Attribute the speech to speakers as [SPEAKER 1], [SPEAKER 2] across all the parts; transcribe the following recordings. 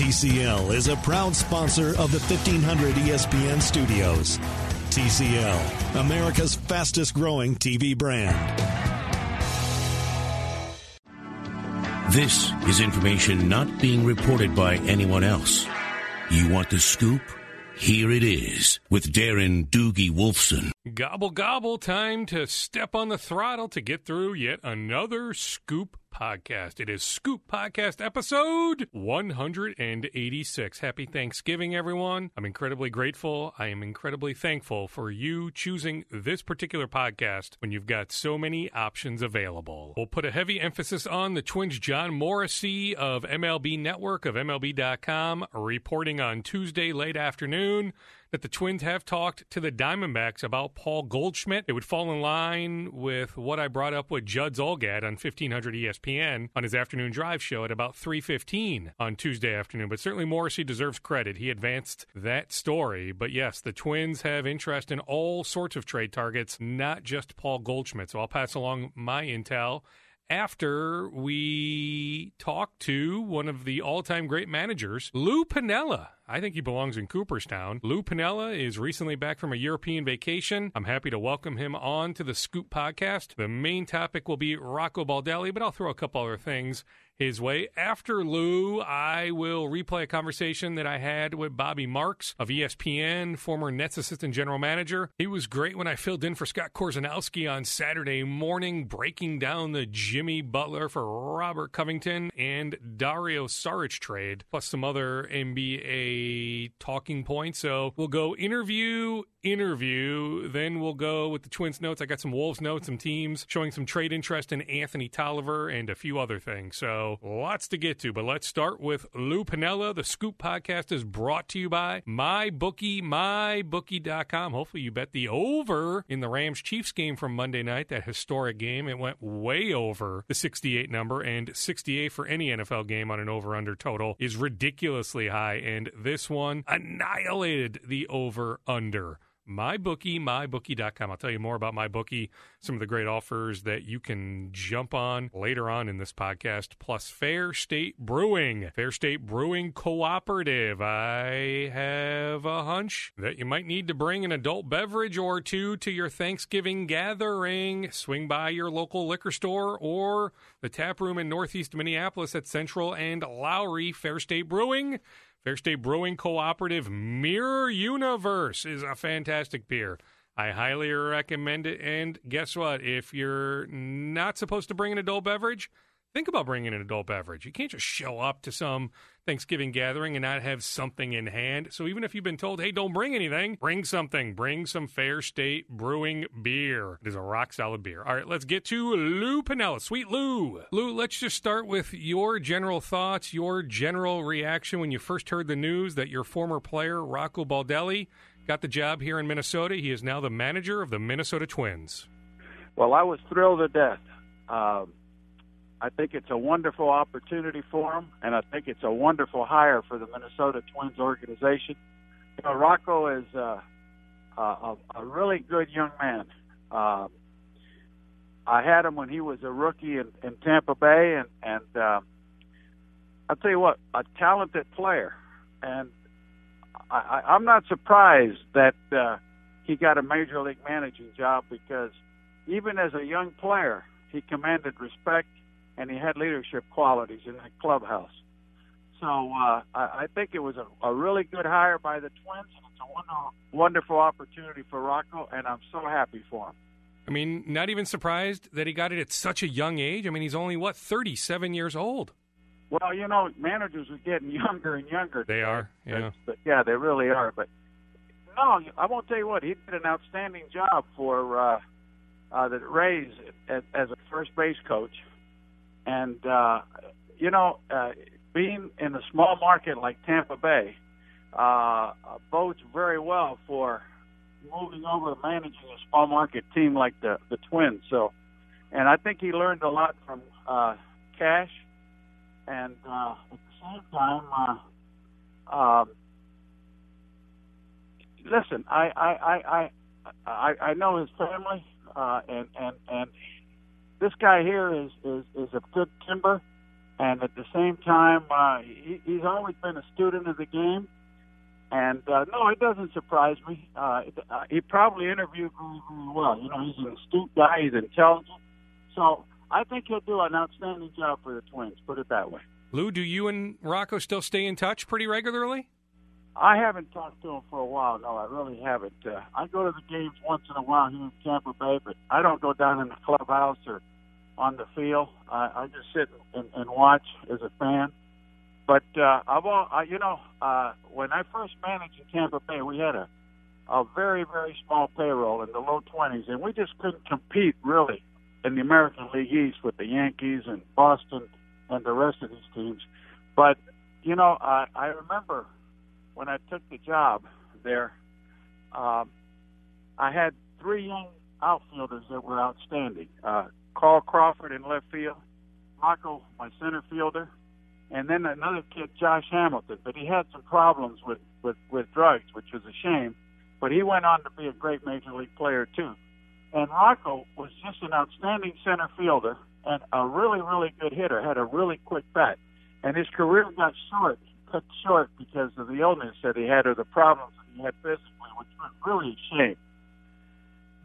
[SPEAKER 1] TCL is a proud sponsor of the 1500 ESPN studios. TCL, America's fastest growing TV brand.
[SPEAKER 2] This is information not being reported by anyone else. You want the scoop? Here it is with Darren Doogie Wolfson.
[SPEAKER 3] Gobble, gobble, time to step on the throttle to get through yet another scoop podcast. It is Scoop Podcast episode 186. Happy Thanksgiving, everyone. I'm incredibly grateful. I am incredibly thankful for you choosing this particular podcast when you've got so many options available. We'll put a heavy emphasis on the Twins' Jon Morosi of MLB Network of MLB.com reporting on Tuesday late afternoon that the Twins have talked to the Diamondbacks about Paul Goldschmidt. It would fall in line with what I brought up with Judd Zulgad on 1500 ESPN on his afternoon drive show at about 3:15 on Tuesday afternoon. But certainly Morosi deserves credit. He advanced that story. But yes, the Twins have interest in all sorts of trade targets, not just Paul Goldschmidt. So I'll pass along my intel after we talk to one of the all time great managers, Lou Piniella. I think he belongs in Cooperstown. Lou Piniella is recently back from a European vacation. I'm happy to welcome him on to the Scoop podcast. The main topic will be Rocco Baldelli, but I'll throw a couple other things his way. After Lou, I will replay a conversation that I had with Bobby Marks of ESPN, former Nets assistant general manager. He was great when I filled in for Scott Korzenowski on Saturday morning, breaking down the Jimmy Butler for Robert Covington and Dario Saric trade, plus some other NBA talking points. So we'll go interview, interview. Then we'll go with the Twins notes. I got some Wolves notes, some teams showing some trade interest in Anthony Tolliver and a few other things. So lots to get to, but let's start with Lou Piniella. The Scoop podcast is brought to you by MyBookie, MyBookie.com. Hopefully you bet the over in the Rams Chiefs game from Monday night, that historic game. It went way over the 68 number, and 68 for any NFL game on an over under total is ridiculously high. And this one annihilated the over under mybookie, mybookie.com. I'll tell you more about mybookie, some of the great offers that you can jump on later on in this podcast, plus Fair State Brewing, Fair State Brewing Cooperative. I have a hunch that you might need to bring an adult beverage or two to your Thanksgiving gathering. Swing by your local liquor store or the tap room in Northeast Minneapolis at Central and Lowry Fair State Brewing. Fair State Brewing Cooperative Mirror Universe is a fantastic beer. I highly recommend it. And guess what? If you're not supposed to bring an adult beverage, think about bringing an adult beverage. You can't just show up to some Thanksgiving gathering and not have something in hand. So even if you've been told, hey, don't bring anything, bring something. Bring some Fair State Brewing beer. It is a rock solid beer. All right, let's get to Lou Piniella. Sweet Lou. Lou, let's just start with your general thoughts, your general reaction when you first heard the news that your former player, Rocco Baldelli, got the job here in Minnesota. He is now the manager of the Minnesota Twins.
[SPEAKER 4] Well, I was thrilled to death. Um, I think it's a wonderful opportunity for him, and I think it's a wonderful hire for the Minnesota Twins organization. You know, Rocco is uh, a, a really good young man. Uh, I had him when he was a rookie in, in Tampa Bay, and and uh, I'll tell you what, a talented player, and I, I'm not surprised that uh, he got a major league managing job because even as a young player, he commanded respect and he had leadership qualities in that clubhouse. So uh, I, I think it was a, a really good hire by the Twins, and it's a wonderful, wonderful opportunity for Rocco, and I'm so happy for him.
[SPEAKER 3] I mean, not even surprised that he got it at such a young age. I mean, he's only what 37 years old.
[SPEAKER 4] Well, you know, managers are getting younger and younger.
[SPEAKER 3] They are, yeah.
[SPEAKER 4] But, yeah, they really are. But no, I won't tell you what. He did an outstanding job for uh, uh, the Rays as, as a first base coach and uh, you know, uh, being in a small market like Tampa Bay uh, bodes very well for moving over to managing a small market team like the the Twins. So, and I think he learned a lot from uh, Cash, and uh, at the same time, uh, um, listen, I I I I I know his family, uh, and and and this guy here is is is a good timber, and at the same time, uh, he, he's always been a student of the game. And uh, no, it doesn't surprise me. Uh, uh, he probably interviewed very, very well. You know, he's an astute guy. He's intelligent. So I think he'll do an outstanding job for the Twins. Put it that way.
[SPEAKER 3] Lou, do you and Rocco still stay in touch pretty regularly?
[SPEAKER 4] I haven't talked to him for a while. No, I really haven't. Uh, I go to the games once in a while here in Tampa Bay, but I don't go down in the clubhouse or on the field. I, I just sit and, and watch as a fan. But uh, I've all, uh, you know, uh, when I first managed in Tampa Bay, we had a a very very small payroll in the low twenties, and we just couldn't compete really in the American League East with the Yankees and Boston and the rest of these teams. But you know, I, I remember when I took the job there, um, I had three young outfielders that were outstanding. Uh, Carl Crawford in left field, Rocco, my center fielder, and then another kid, Josh Hamilton. But he had some problems with with with drugs, which was a shame. But he went on to be a great major league player too. And Rocco was just an outstanding center fielder and a really really good hitter. Had a really quick bat, and his career got short, cut short because of the illness that he had or the problems that he had physically, which was really a shame.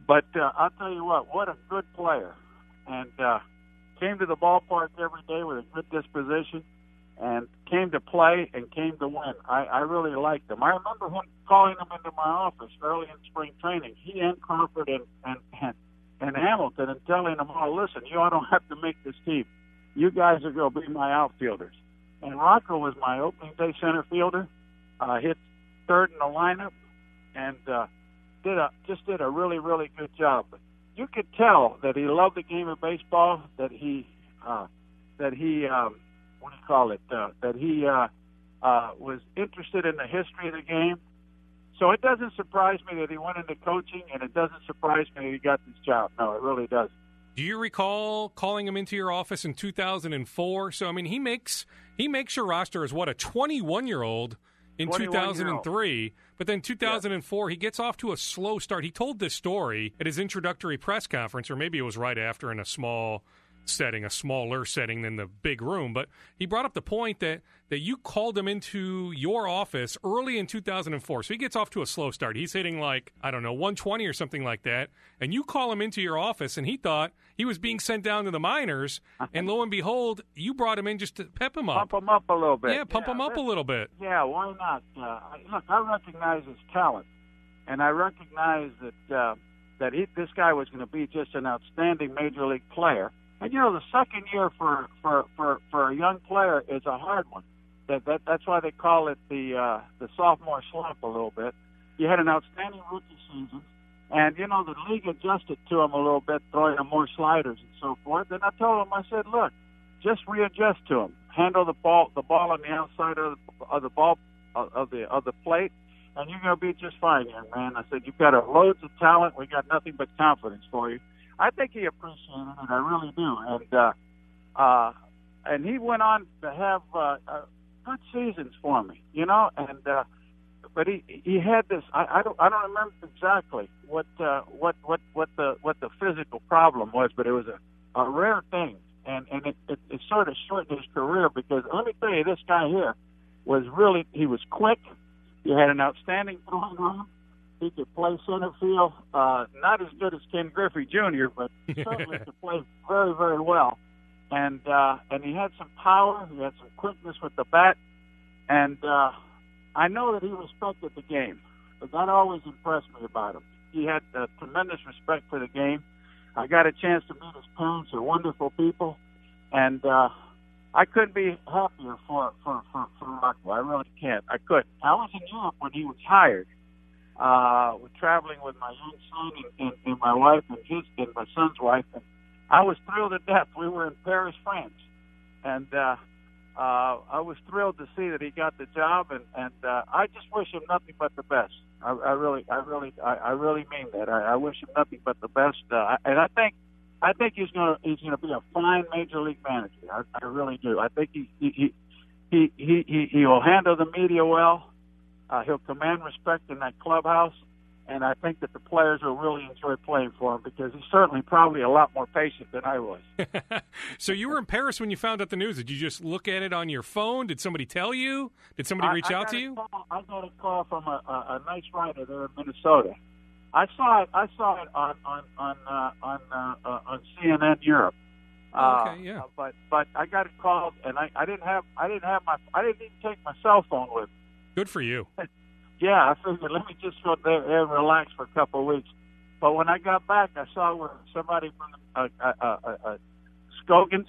[SPEAKER 4] But uh, I'll tell you what, what a good player, and uh, came to the ballpark every day with a good disposition and came to play and came to win. I, I really liked him. I remember him calling him into my office early in spring training. He and Crawford and and and, and Hamilton and telling them, "Oh, listen, you all don't have to make this team. You guys are going to be my outfielders." And Rocco was my opening day center fielder. Uh, hit third in the lineup, and uh, did a just did a really really good job. But you could tell that he loved the game of baseball. That he uh, that he um, what do you call it? Uh, that he uh, uh, was interested in the history of the game. So it doesn't surprise me that he went into coaching, and it doesn't surprise me that he got this job. No, it really doesn't.
[SPEAKER 3] Do you recall calling him into your office in 2004? So I mean, he makes he makes your roster as what a 21 year old in 2003, but then 2004 yeah. he gets off to a slow start. He told this story at his introductory press conference, or maybe it was right after in a small setting, a smaller setting than the big room. But he brought up the point that that you called him into your office early in 2004. So he gets off to a slow start. He's hitting like I don't know 120 or something like that, and you call him into your office, and he thought he was being sent down to the minors. And lo and behold, you brought him in just to pep him up,
[SPEAKER 4] pump him up a little bit.
[SPEAKER 3] Yeah, pump
[SPEAKER 4] yeah,
[SPEAKER 3] him up a little bit.
[SPEAKER 4] Yeah, why not? Uh, look, I recognize his talent, and I recognize that. Uh, that he, this guy was going to be just an outstanding major league player and you know, the second year for for for for a young player is a hard one. That that that's why they call it the uh, the sophomore slump a little bit. You had an outstanding rookie season, and you know the league adjusted to him a little bit, throwing him more sliders and so forth. And I told him, I said, look, just readjust to him. Handle the ball the ball on the outside of the, of the ball of the of the plate, and you're going to be just fine, young man. I said, you've got loads of talent. We got nothing but confidence for you. I think he appreciated it. I really do. And uh, uh, and he went on to have uh, uh, good seasons for me, you know. And uh, but he he had this. I, I don't I don't remember exactly what uh, what what what the what the physical problem was, but it was a, a rare thing, and and it, it, it sort of shortened his career because let me tell you, this guy here was really he was quick. He had an outstanding throwing arm. He could play center field, uh, not as good as Ken Griffey Jr., but certainly could play very, very well. And uh, and he had some power. He had some quickness with the bat, and uh, I know that he respected the game. But that always impressed me about him. He had uh, tremendous respect for the game. I got a chance to meet his parents; they're wonderful people, and uh, I couldn't be happier for for for, for Rocco. I really can't. I couldn't. I was in Europe when he was hired, uh, traveling with my young son and, and, and my wife and his and my son's wife, and I was thrilled to death. We were in Paris, France, and uh, uh, I was thrilled to see that he got the job, and and uh, I just wish him nothing but the best. I, I really, I really, I, I really mean that. I, I wish him nothing but the best, uh, and I think. I think he's gonna he's gonna be a fine major league manager. I, I really do. I think he he he he, he will handle the media well. Uh, he'll command respect in that clubhouse, and I think that the players will really enjoy playing for him because he's certainly probably a lot more patient than I was.
[SPEAKER 3] so you were in Paris when you found out the news. Did you just look at it on your phone? Did somebody tell you? Did somebody reach
[SPEAKER 4] I, I
[SPEAKER 3] out to you?
[SPEAKER 4] Call, I got a call from a, a, a nice writer there in Minnesota. I saw it. I saw it on on on uh, on uh, uh, on CNN Europe.
[SPEAKER 3] Oh, okay, yeah.
[SPEAKER 4] Uh, but but I got it called, and I, I didn't have I didn't have my I didn't even take my cell phone with. me.
[SPEAKER 3] Good for you.
[SPEAKER 4] yeah, I figured let me just go there and relax for a couple of weeks. But when I got back, I saw where somebody from uh, uh, uh, uh, Scoggins.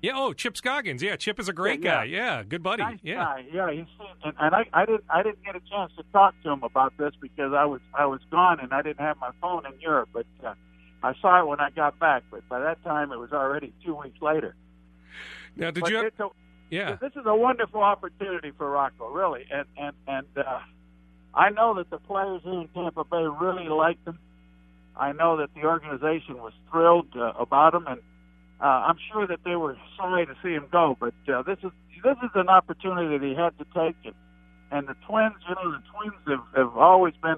[SPEAKER 3] Yeah. Oh, Chip Scoggins. Yeah, Chip is a great
[SPEAKER 4] Yeah,
[SPEAKER 3] guy. Yeah, good buddy.
[SPEAKER 4] Nice
[SPEAKER 3] yeah.
[SPEAKER 4] guy. Yeah, he's and, and I, I didn't I didn't get a chance to talk to him about this because I was I was gone and I didn't have my phone in Europe. But uh, I saw it when I got back. But by that time, it was already two weeks later.
[SPEAKER 3] Now, did
[SPEAKER 4] but
[SPEAKER 3] you?
[SPEAKER 4] a,
[SPEAKER 3] yeah.
[SPEAKER 4] this is a wonderful opportunity for Rocco, really, and and and uh, I know that the players here in Tampa Bay really liked him. I know that the organization was thrilled uh, about him, and uh, I'm sure that they were sorry to see him go. But uh, this is this is an opportunity that he had to take, and, and the Twins, you know, the Twins have, have always been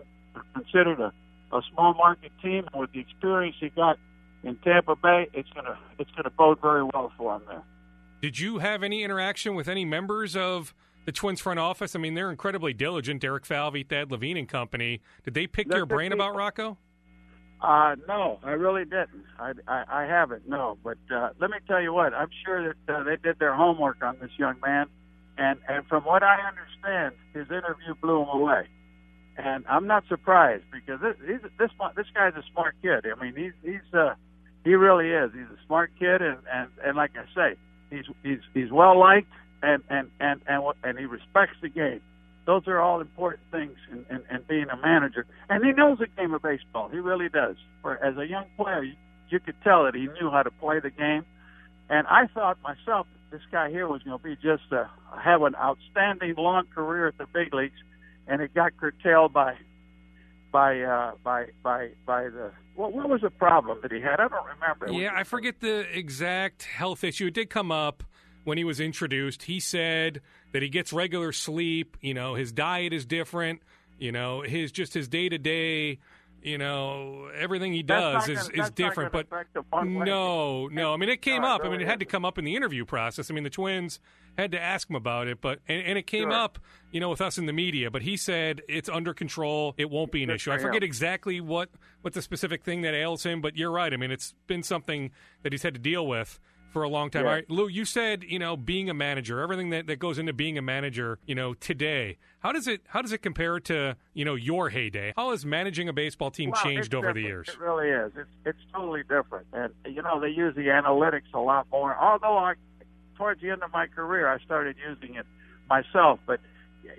[SPEAKER 4] considered a, a small market team, with the experience he got in Tampa Bay, it's gonna it's gonna bode very well for him there.
[SPEAKER 3] Did you have any interaction with any members of the Twins front office? I mean, they're incredibly diligent. Derek Falvey, Thad Levine, and company. Did they pick your brain about. Rocco?
[SPEAKER 4] Uh, no, I really didn't. I, I, I haven't, no. But uh, let me tell you what, I'm sure that uh, they did their homework on this young man. And, and from what I understand, his interview blew him away. And I'm not surprised because this he's, this this guy's a smart kid. I mean, he's he's uh, he really is. He's a smart kid, and and and like I say, he's he's he's well liked, and and and and and he respects the game. Those are all important things in, in, in being a manager. And he knows the game of baseball. He really does. For as a young player, you, you could tell that he knew how to play the game. And I thought myself, this guy here was going to be just a, have an outstanding long career at the big leagues, and it got curtailed by by uh, by by by the what, what was the problem that he had? I don't remember.
[SPEAKER 3] Yeah, I forget the exact health issue. It did come up when he was introduced. He said that he gets regular sleep. You know, his diet is different. You know, his just his day to day. You know, everything he does is,
[SPEAKER 4] gonna-
[SPEAKER 3] is different. But
[SPEAKER 4] affect him one way.
[SPEAKER 3] no, no. I mean, it came
[SPEAKER 4] No,
[SPEAKER 3] up. I mean, it had to
[SPEAKER 4] isn't.
[SPEAKER 3] come up in the interview process. I mean, the Twins had to ask him about it, but and, and it came
[SPEAKER 4] Sure.
[SPEAKER 3] up, you know, with us in the media. But he said it's under control. It won't be an
[SPEAKER 4] Good
[SPEAKER 3] issue. I forget
[SPEAKER 4] him.
[SPEAKER 3] exactly what what the specific thing that ails him, but you're right. I mean, it's been something that he's had to deal with for a long time.
[SPEAKER 4] Yeah.
[SPEAKER 3] All right, Lou, you said you know being a manager, everything that, that goes into being a manager, you know, today. How does it how does it compare to you know your heyday? How has managing a baseball team
[SPEAKER 4] Well,
[SPEAKER 3] changed over the years?
[SPEAKER 4] It really is. It's it's totally different. And you know they use the analytics a lot more. Although I, towards the end of my career, I started using it myself. But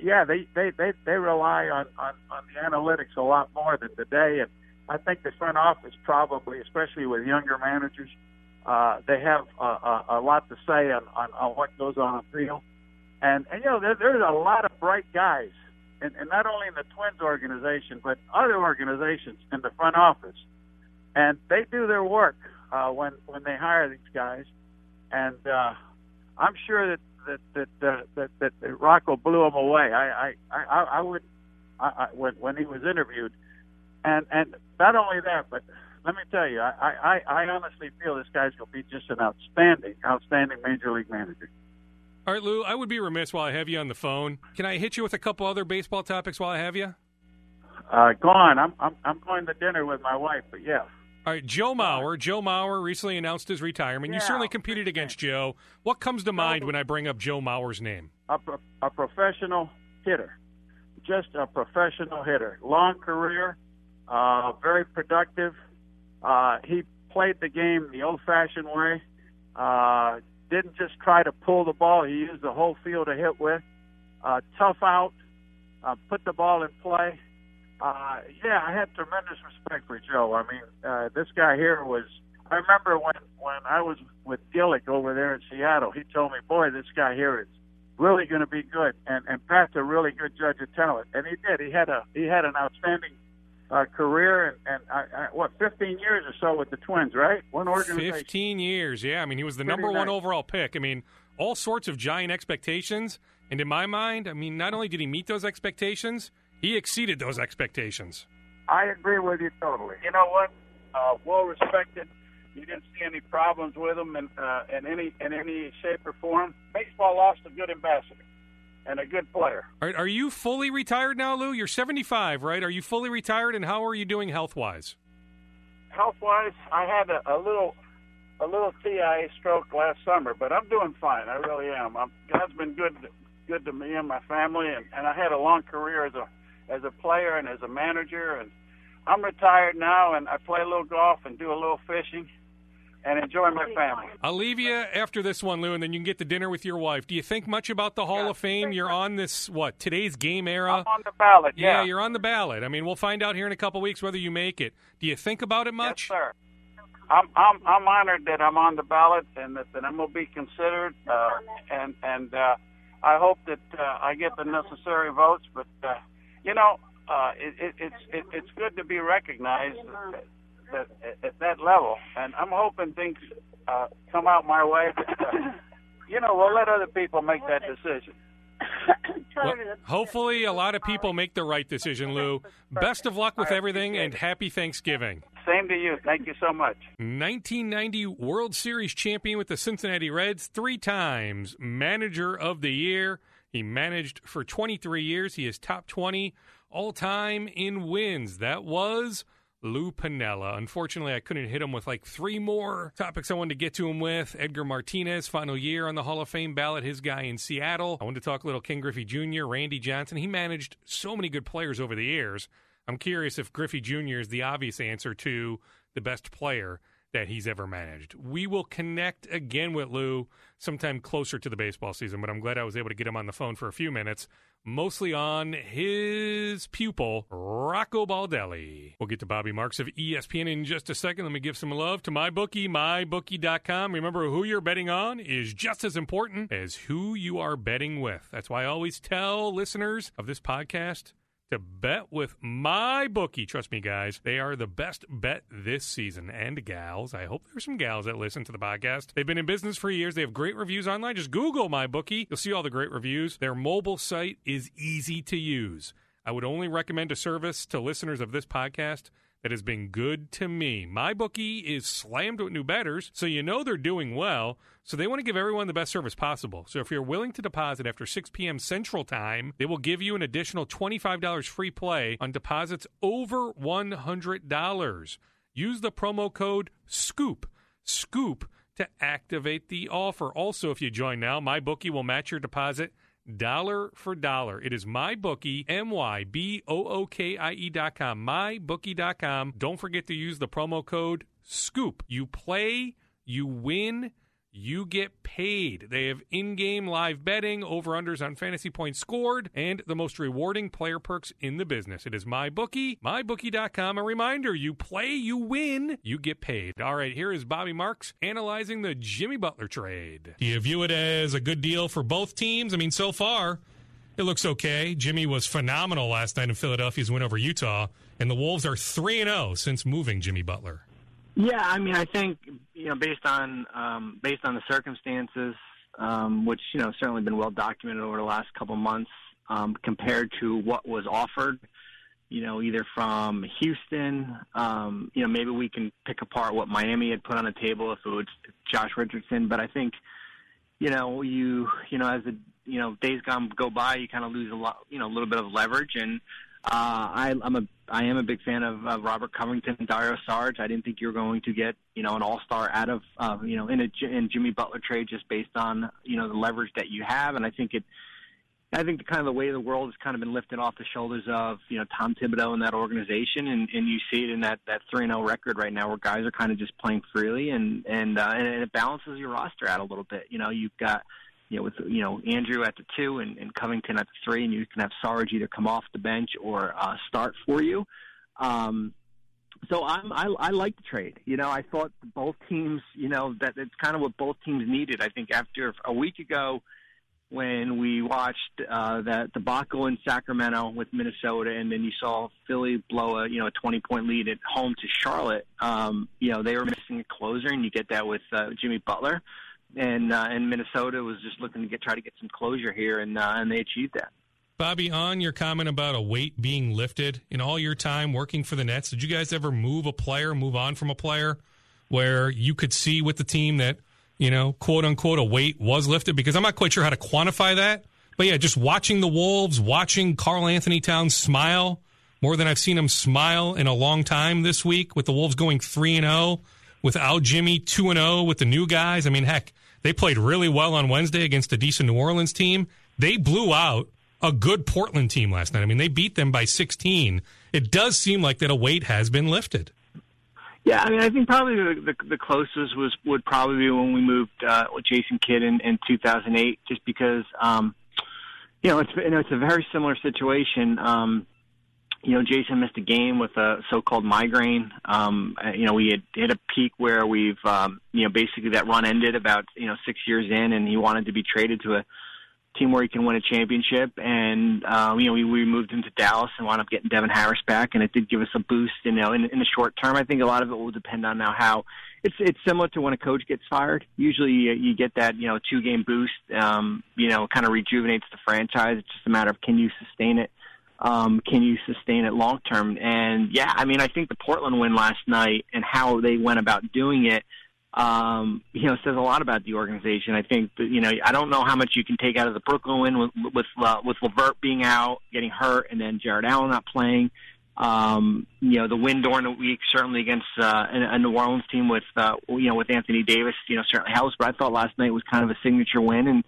[SPEAKER 4] yeah, they they they, they rely on, on on the analytics a lot more than today. And I think the front office probably, especially with younger managers, uh, they have a, a, a lot to say on, on on what goes on in the field. And and you know there, there's a lot of bright guys and, and not only in the Twins organization, but other organizations in the front office, and they do their work uh, when when they hire these guys, and uh, I'm sure that that that, uh, that that that Rocco blew him away. I I I, I would I, I, when when he was interviewed, and and not only that, but let me tell you, I I, I honestly feel this guy's going to be just an outstanding outstanding major league manager.
[SPEAKER 3] All right, Lou, I would be remiss while I have you on the phone. Can I hit you with a couple other baseball topics while I have you?
[SPEAKER 4] Uh, go on, I'm I'm I'm going to dinner with my wife, but yeah.
[SPEAKER 3] All right, Joe Mauer. Joe Mauer recently announced his retirement. You certainly competed against Joe. What comes to mind when I bring up Joe Mauer's name?
[SPEAKER 4] a, pro- a professional hitter, just a professional hitter. Long career, uh, very productive. Uh, he played the game the old-fashioned way. Uh, didn't just try to pull the ball; he used the whole field to hit with. Uh, tough out, uh, put the ball in play. Uh, yeah, I had tremendous respect for Joe. I mean, uh, this guy here was. I remember when when I was with Gillick over there in Seattle. He told me, "Boy, this guy here is really going to be good." And and Pat's a really good judge of talent, and he did. He had a he had an outstanding uh, career, and and I, I, what 15 years or so with the Twins, right? One organization.
[SPEAKER 3] 15 years. Yeah, I mean, he was the
[SPEAKER 4] Pretty
[SPEAKER 3] number one overall pick. I mean, all sorts of giant expectations. And in my mind, I mean, not only did he meet those expectations, he exceeded those expectations.
[SPEAKER 4] I agree with you totally. You know what? Uh, well respected. You didn't see any problems with him in, uh, in any in any shape or form. Baseball lost a good ambassador and a good player.
[SPEAKER 3] Are, are you fully retired now, Lou? You're 75, right? Are you fully retired, and how are you doing health wise?
[SPEAKER 4] Health wise, I had a, a little a little TIA stroke last summer, but I'm doing fine. I really am. I'm, God's been good good to me and my family, and, and I had a long career as a as a player and as a manager, and I'm retired now, and I play a little golf and do a little fishing and enjoy my family.
[SPEAKER 3] I'll leave you after this one, Lou, and then you can get to dinner with your wife. Do you think much about the Hall
[SPEAKER 4] Yeah.
[SPEAKER 3] of Fame? You're on this what today's game era.
[SPEAKER 4] I'm on the ballot.
[SPEAKER 3] yeah,
[SPEAKER 4] Yeah,
[SPEAKER 3] you're on the ballot. I mean, we'll find out here in a couple weeks whether you make it. Do you think about it much?
[SPEAKER 4] Yes, sir. I'm I'm I'm honored that I'm on the ballot and that, that I'm going to be considered, uh, and and uh, I hope that uh, I get the necessary votes. But uh, you know, uh, it, it, it's it, it's good to be recognized at, at, at that level, and I'm hoping things uh, come out my way. But, uh, you know, we'll let other people make that decision.
[SPEAKER 3] Well, hopefully, a lot of people make the right decision, Lou. Best of luck with everything, and happy Thanksgiving.
[SPEAKER 4] Same to you. Thank you so much.
[SPEAKER 3] 1990 World Series champion with the Cincinnati Reds, three times manager of the year. He managed for 23 years. He is top 20 all time in wins. That was Lou Piniella. Unfortunately, I couldn't hit him with like three more topics I wanted to get to him with. Edgar Martinez, final year on the Hall of Fame ballot, his guy in Seattle. I wanted to talk a little Ken Griffey Jr., Randy Johnson. He managed so many good players over the years. I'm curious if Griffey Jr. is the obvious answer to the best player that he's ever managed. We will connect again with Lou sometime closer to the baseball season, but I'm glad I was able to get him on the phone for a few minutes, mostly on his pupil, Rocco Baldelli. We'll get to Bobby Marks of ESPN in just a second. Let me give some love to my bookie, MyBookie, MyBookie.com. Remember, who you're betting on is just as important as who you are betting with. That's why I always tell listeners of this podcast to bet with my bookie. Trust me, guys, they are the best bet this season. And gals, I hope there's some gals that listen to the podcast. They've been in business for years. They have great reviews online. Just Google my bookie. You'll see all the great reviews. Their mobile site is easy to use. I would only recommend a service to listeners of this podcast that has been good to me. My bookie is slammed with new betters, so you know they're doing well. So they want to give everyone the best service possible. So if you're willing to deposit after 6 p.m. Central Time, they will give you an additional $25 free play on deposits over $100. Use the promo code SCOOP. SCOOP to activate the offer. Also, if you join now, my bookie will match your deposit dollar for dollar. It is mybookie, M Y B O O K I E dot com, mybookie.com. Don't forget to use the promo code SCOOP. You play, you win, you get paid. They have in game live betting, over unders on fantasy points scored, and the most rewarding player perks in the business. It is MyBookie, MyBookie.com. A reminder you play, you win, you get paid. All right, here is Bobby Marks analyzing the Jimmy Butler trade. Do you view it as a good deal for both teams? I mean, so far, it looks okay. Jimmy was phenomenal last night in Philadelphia's win over Utah, and the Wolves are 3 0 since moving Jimmy Butler.
[SPEAKER 5] Yeah, I mean, I think you know, based on um, based on the circumstances, um, which you know certainly been well documented over the last couple months, um, compared to what was offered, you know, either from Houston, um, you know, maybe we can pick apart what Miami had put on the table if it was Josh Richardson, but I think, you know, you you know, as the you know days gone go by, you kind of lose a lot, you know, a little bit of leverage and. Uh, I, I'm a I am a big fan of, of Robert Covington and Dario Saric. I didn't think you were going to get you know an All Star out of uh, you know in a in Jimmy Butler trade just based on you know the leverage that you have, and I think it. I think the kind of the way the world has kind of been lifted off the shoulders of you know Tom Thibodeau and that organization, and, and you see it in that that three and zero record right now, where guys are kind of just playing freely, and and uh, and it balances your roster out a little bit. You know, you've got you know, with you know Andrew at the two and, and Covington at the three, and you can have Saric either come off the bench or uh, start for you. Um, so I'm I, I like the trade. You know, I thought both teams, you know, that it's kind of what both teams needed. I think after a week ago, when we watched uh, that debacle in Sacramento with Minnesota, and then you saw Philly blow a you know a 20 point lead at home to Charlotte. Um, you know, they were missing a closer, and you get that with uh, Jimmy Butler and uh, and Minnesota was just looking to get try to get some closure here, and uh, and they achieved that.
[SPEAKER 3] Bobby, on your comment about a weight being lifted in all your time working for the Nets, did you guys ever move a player, move on from a player where you could see with the team that, you know, quote unquote, a weight was lifted? Because I'm not quite sure how to quantify that. But yeah, just watching the Wolves, watching Karl-Anthony Towns smile more than I've seen him smile in a long time this week with the Wolves going 3 and 0 without Jimmy, 2 and 0 with the new guys. I mean, heck, they played really well on Wednesday against a decent New Orleans team. They blew out a good Portland team last night. I mean, they beat them by 16. It does seem like that a weight has been lifted.
[SPEAKER 5] Yeah, I mean, I think probably the, the, the closest was would probably be when we moved uh, with Jason Kidd in, in 2008, just because um, you know it's you know, it's a very similar situation. Um, you know, Jason missed a game with a so-called migraine. Um, you know, we had hit a peak where we've, um, you know, basically that run ended about, you know, six years in and he wanted to be traded to a team where he can win a championship. And um, you know, we, we moved into Dallas and wound up getting Devin Harris back, and it did give us a boost. You know, in, in the short term, I think a lot of it will depend on now how it's it's similar to when a coach gets fired. Usually, you, you get that you know two game boost. Um, you know, kind of rejuvenates the franchise. It's just a matter of can you sustain it. Um, can you sustain it long term? And yeah, I mean, I think the Portland win last night and how they went about doing it um, you know, says a lot about the organization. I think you know, I don't know how much you can take out of the Brooklyn win with with uh, with LeVert being out, getting hurt, and then Jarrett Allen not playing. Um, you know, the win during the week certainly against uh, a, a New Orleans team with uh, you know with Anthony Davis, you know, certainly helps. But I thought last night was kind of a signature win, and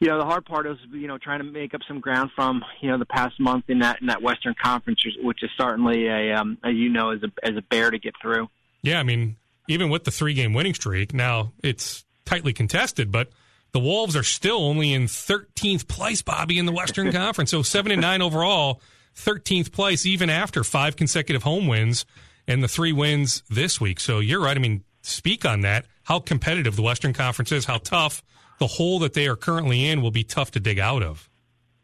[SPEAKER 5] you know, the hard part is you know trying to make up some ground from you know the past month in that in that Western Conference, which is certainly a um, as you know as a as a bear to get through.
[SPEAKER 3] Yeah, I mean, even with the three game winning streak. Now it's tightly contested, but the Wolves are still only in 13th place, Bobby, in the Western Conference. So seven and nine overall, 13th place, even after five consecutive home wins and the three wins this week. So you're right. I mean, speak on that. How competitive the Western Conference is, how tough the hole that they are currently in will be tough to dig out of.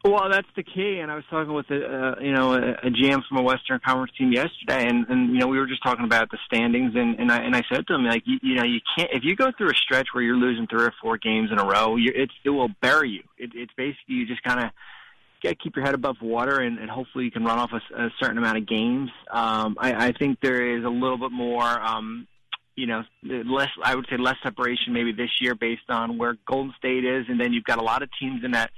[SPEAKER 5] Well, that's the key. And I was talking with a uh, you know a, GM from a Western Conference team yesterday, and and you know we were just talking about the standings, and and I and I said to him like you, you know you can't if you go through a stretch where you're losing three or four games in a row, you, it's it will bury you. It, it's basically you just kind of got to keep your head above water, and, and hopefully you can run off a, a certain amount of games. Um, I, I think there is a little bit more. Um, you know, less, I would say less separation maybe this year based on where Golden State is. And then you've got a lot of teams in that,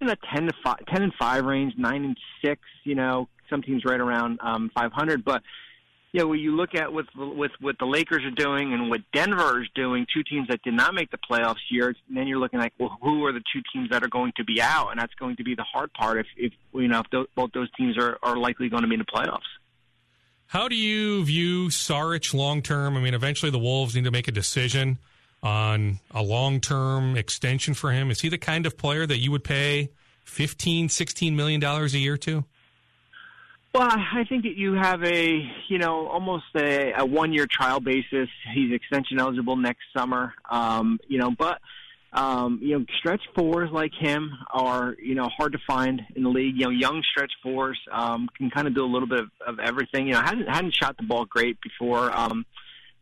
[SPEAKER 5] in the 10 to 5, 10 and 5 range, 9 and 6, you know, some teams right around um, 500. But, you know, when you look at what, with what the Lakers are doing and what Denver is doing, two teams that did not make the playoffs here, and then you're looking like, well, who are the two teams that are going to be out? And that's going to be the hard part if, if you know, if those, both those teams are, are likely going to be in the playoffs.
[SPEAKER 3] How do you view Saric long term? I mean, eventually the Wolves need to make a decision on a long term extension for him? Is he the kind of player that you would pay 15, 16 million dollars a year to?
[SPEAKER 5] Well, I think that you have a, you know, almost a, a one-year trial basis. He's extension eligible next summer, um, you know, but um, you know, stretch fours like him are, you know, hard to find in the league. You know, young stretch fours um, can kind of do a little bit of, of everything. You know, hadn't hadn't shot the ball great before. Um,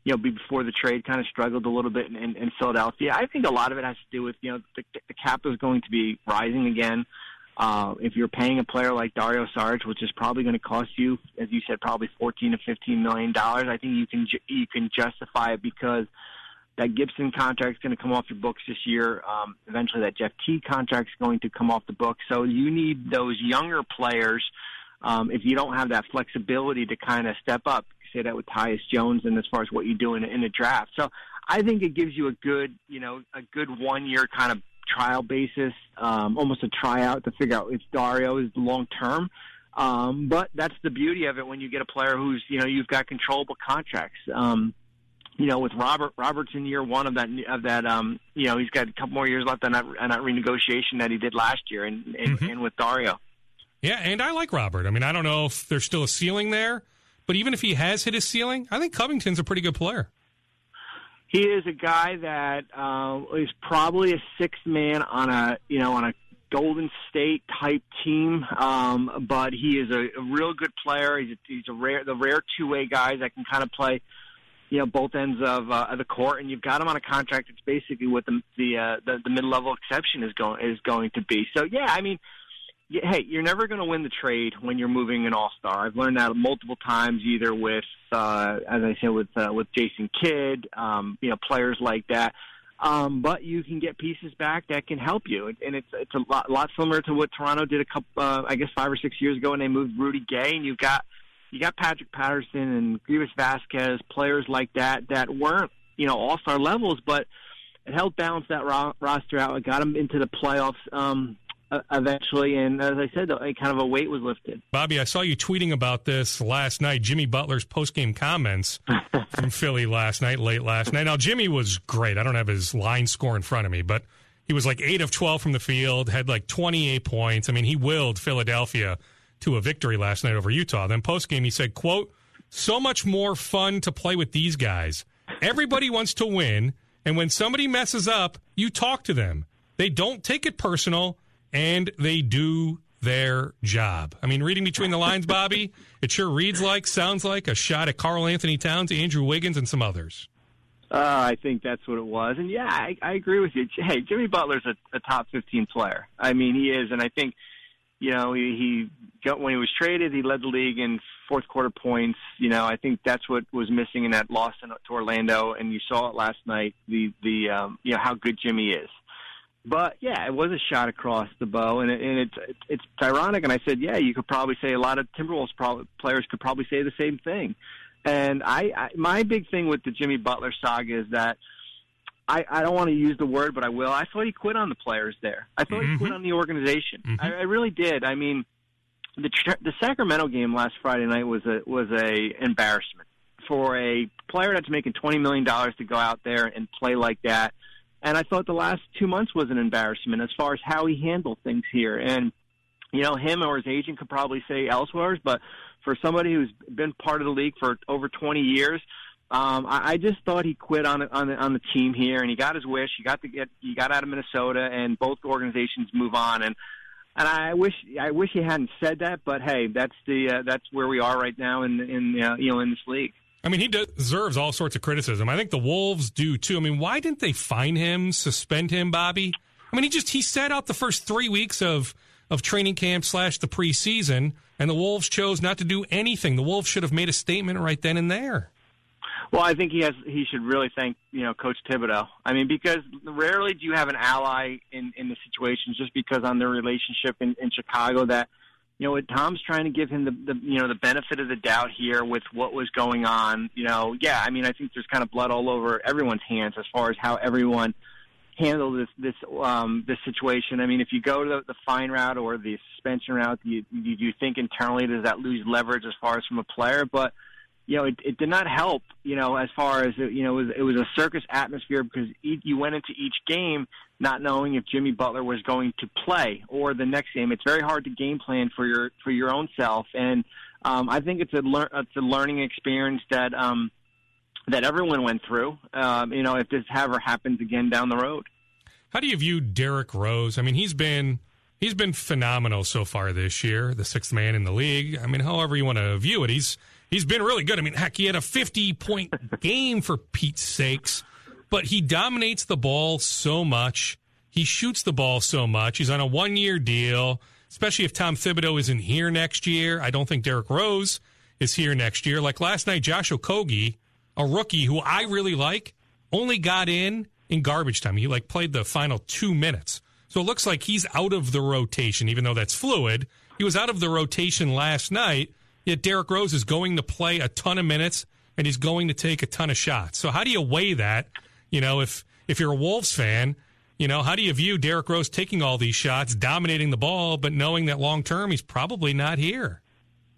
[SPEAKER 5] you know, be before the trade, kind of struggled a little bit in, in, in Philadelphia. I think a lot of it has to do with you know the, the cap is going to be rising again. Uh, if you're paying a player like Dario Saric, which is probably going to cost you, as you said, probably 14 to 15 million dollars, I think you can you can justify it because that Gibson contract is going to come off your books this year. Um, eventually, that Jeff Teague contract is going to come off the books. So you need those younger players. Um, if you don't have that flexibility to kind of step up, say that with Tyus Jones and as far as what you do in, in the draft. So I think it gives you a good, you know, a good one year kind of trial basis, um, almost a tryout to figure out if Dario is long term. Um, but that's the beauty of it when you get a player who's, you know, you've got controllable contracts. Um, you know, with Robert Roberts in year one of that of that, um, you know, he's got a couple more years left on that on that renegotiation that he did last year, and and, mm-hmm. and with Dario.
[SPEAKER 3] Yeah, and I like Robert. I mean, I don't know if there's still a ceiling there, but even if he has hit his ceiling, I think Covington's a pretty good player.
[SPEAKER 5] He is a guy that uh, is probably a sixth man on a you know on a Golden State type team, um, but he is a, a real good player. He's a, he's a rare the rare two way guy that can kind of play you know both ends of, uh, the court, and you've got him on a contract. It's basically what the the uh, the, the mid level exception is going is going to be. So yeah, I mean hey, you're never going to win the trade when you're moving an all star. I've learned that multiple times, either with, uh, as I said, with uh, with Jason Kidd, um, you know, players like that. Um, but you can get pieces back that can help you, and it's it's a lot, lot similar to what Toronto did a couple, uh, I guess, five or six years ago when they moved Rudy Gay, and you've got you got Patrick Patterson and Greivis Vasquez, players like that that weren't you know all star levels, but it helped balance that ro- roster out. It got them into the playoffs. Um, eventually. And as I said, kind of a weight was lifted.
[SPEAKER 3] Bobby, I saw you tweeting about this last night. Jimmy Butler's post-game comments from Philly last night, late last night. Now, Jimmy was great. I don't have his line score in front of me, but he was like 8 of 12 from the field, had like 28 points. I mean, he willed Philadelphia to a victory last night over Utah. Then post-game, he said, quote, so much more fun to play with these guys. Everybody wants to win, and when somebody messes up, you talk to them. They don't take it personal and they do their job. I mean, reading between the lines, Bobby, it sure reads like, sounds like a shot at Karl-Anthony Towns, Andrew Wiggins, and some others.
[SPEAKER 5] Uh, I think that's what it was. And yeah, I, I agree with you. Hey, Jimmy Butler's a, a top 15 player. I mean, he is. And I think, you know, he, he got, when he was traded, he led the league in fourth quarter points. You know, I think that's what was missing in that loss in, to Orlando. And you saw it last night, the, the, um, you know, how good Jimmy is. But yeah, it was a shot across the bow, and, it, and it's it's ironic. And I said, yeah, you could probably say a lot of Timberwolves pro- players could probably say the same thing. And I, I my big thing with the Jimmy Butler saga is that I, I don't want to use the word, but I will. I thought he quit on the players there. I thought mm-hmm. he quit on the organization. Mm-hmm. I, I really did. I mean, the the Sacramento game last Friday night was a was a embarrassment for a player that's making twenty million dollars to go out there and play like that and I thought the last two months was an embarrassment as far as how he handled things here. And, you know, him or his agent could probably say elsewhere, but for somebody who's been part of the league for over 20 years, um, I, I just thought he quit on on the, on the team here, and he got his wish. He got to get he got out of Minnesota, and both organizations move on. And and I wish I wish he hadn't said that, but hey, that's the uh, that's where we are right now in in uh, you know in this league.
[SPEAKER 3] I mean, he deserves all sorts of criticism. I think the Wolves do too. I mean, why didn't they fine him, suspend him, Bobby? I mean, he just he sat out the first three weeks of of training camp slash the preseason, and the Wolves chose not to do anything. The Wolves should have made a statement right then and there.
[SPEAKER 5] Well, I think he has. He should really thank you know Coach Thibodeau. I mean, because rarely do you have an ally in in the situation just because on their relationship in, in Chicago that you know, Tom's trying to give him the, the you know the benefit of the doubt here with what was going on. You know, yeah, I mean, I think there's kind of blood all over everyone's hands as far as how everyone handled this this um, this situation. I mean, if you go to the, the fine route or the suspension route, you, you do you think internally does that lose leverage as far as from a player, but you know, it, it did not help, you know, as far as, you know, it was, it was a circus atmosphere because each, you went into each game not knowing if Jimmy Butler was going to play or the next game. It's very hard to game plan for your, for your own self. And, um, I think it's a, lear- it's a learning experience that, um, that everyone went through, um, you know, if this ever happens again down the road.
[SPEAKER 3] How do you view Derrick Rose? I mean, he's been, he's been phenomenal so far this year, the sixth man in the league. I mean, however you want to view it, he's, he's been really good. I mean, heck, he had a 50 point game for Pete's sakes, but he dominates the ball so much. He shoots the ball so much. He's on a one year deal, especially if Tom Thibodeau isn't here next year. I don't think Derrick Rose is here next year. Like last night, Josh Okogie, a rookie who I really like, only got in in garbage time. He like played the final two minutes. So it looks like he's out of the rotation, even though that's fluid. He was out of the rotation last night Yet Derrick Rose is going to play a ton of minutes and he's going to take a ton of shots. So how do you weigh that? You know, if if you're a Wolves fan, you know, how do you view Derrick Rose taking all these shots, dominating the ball, but knowing that long term he's probably not here?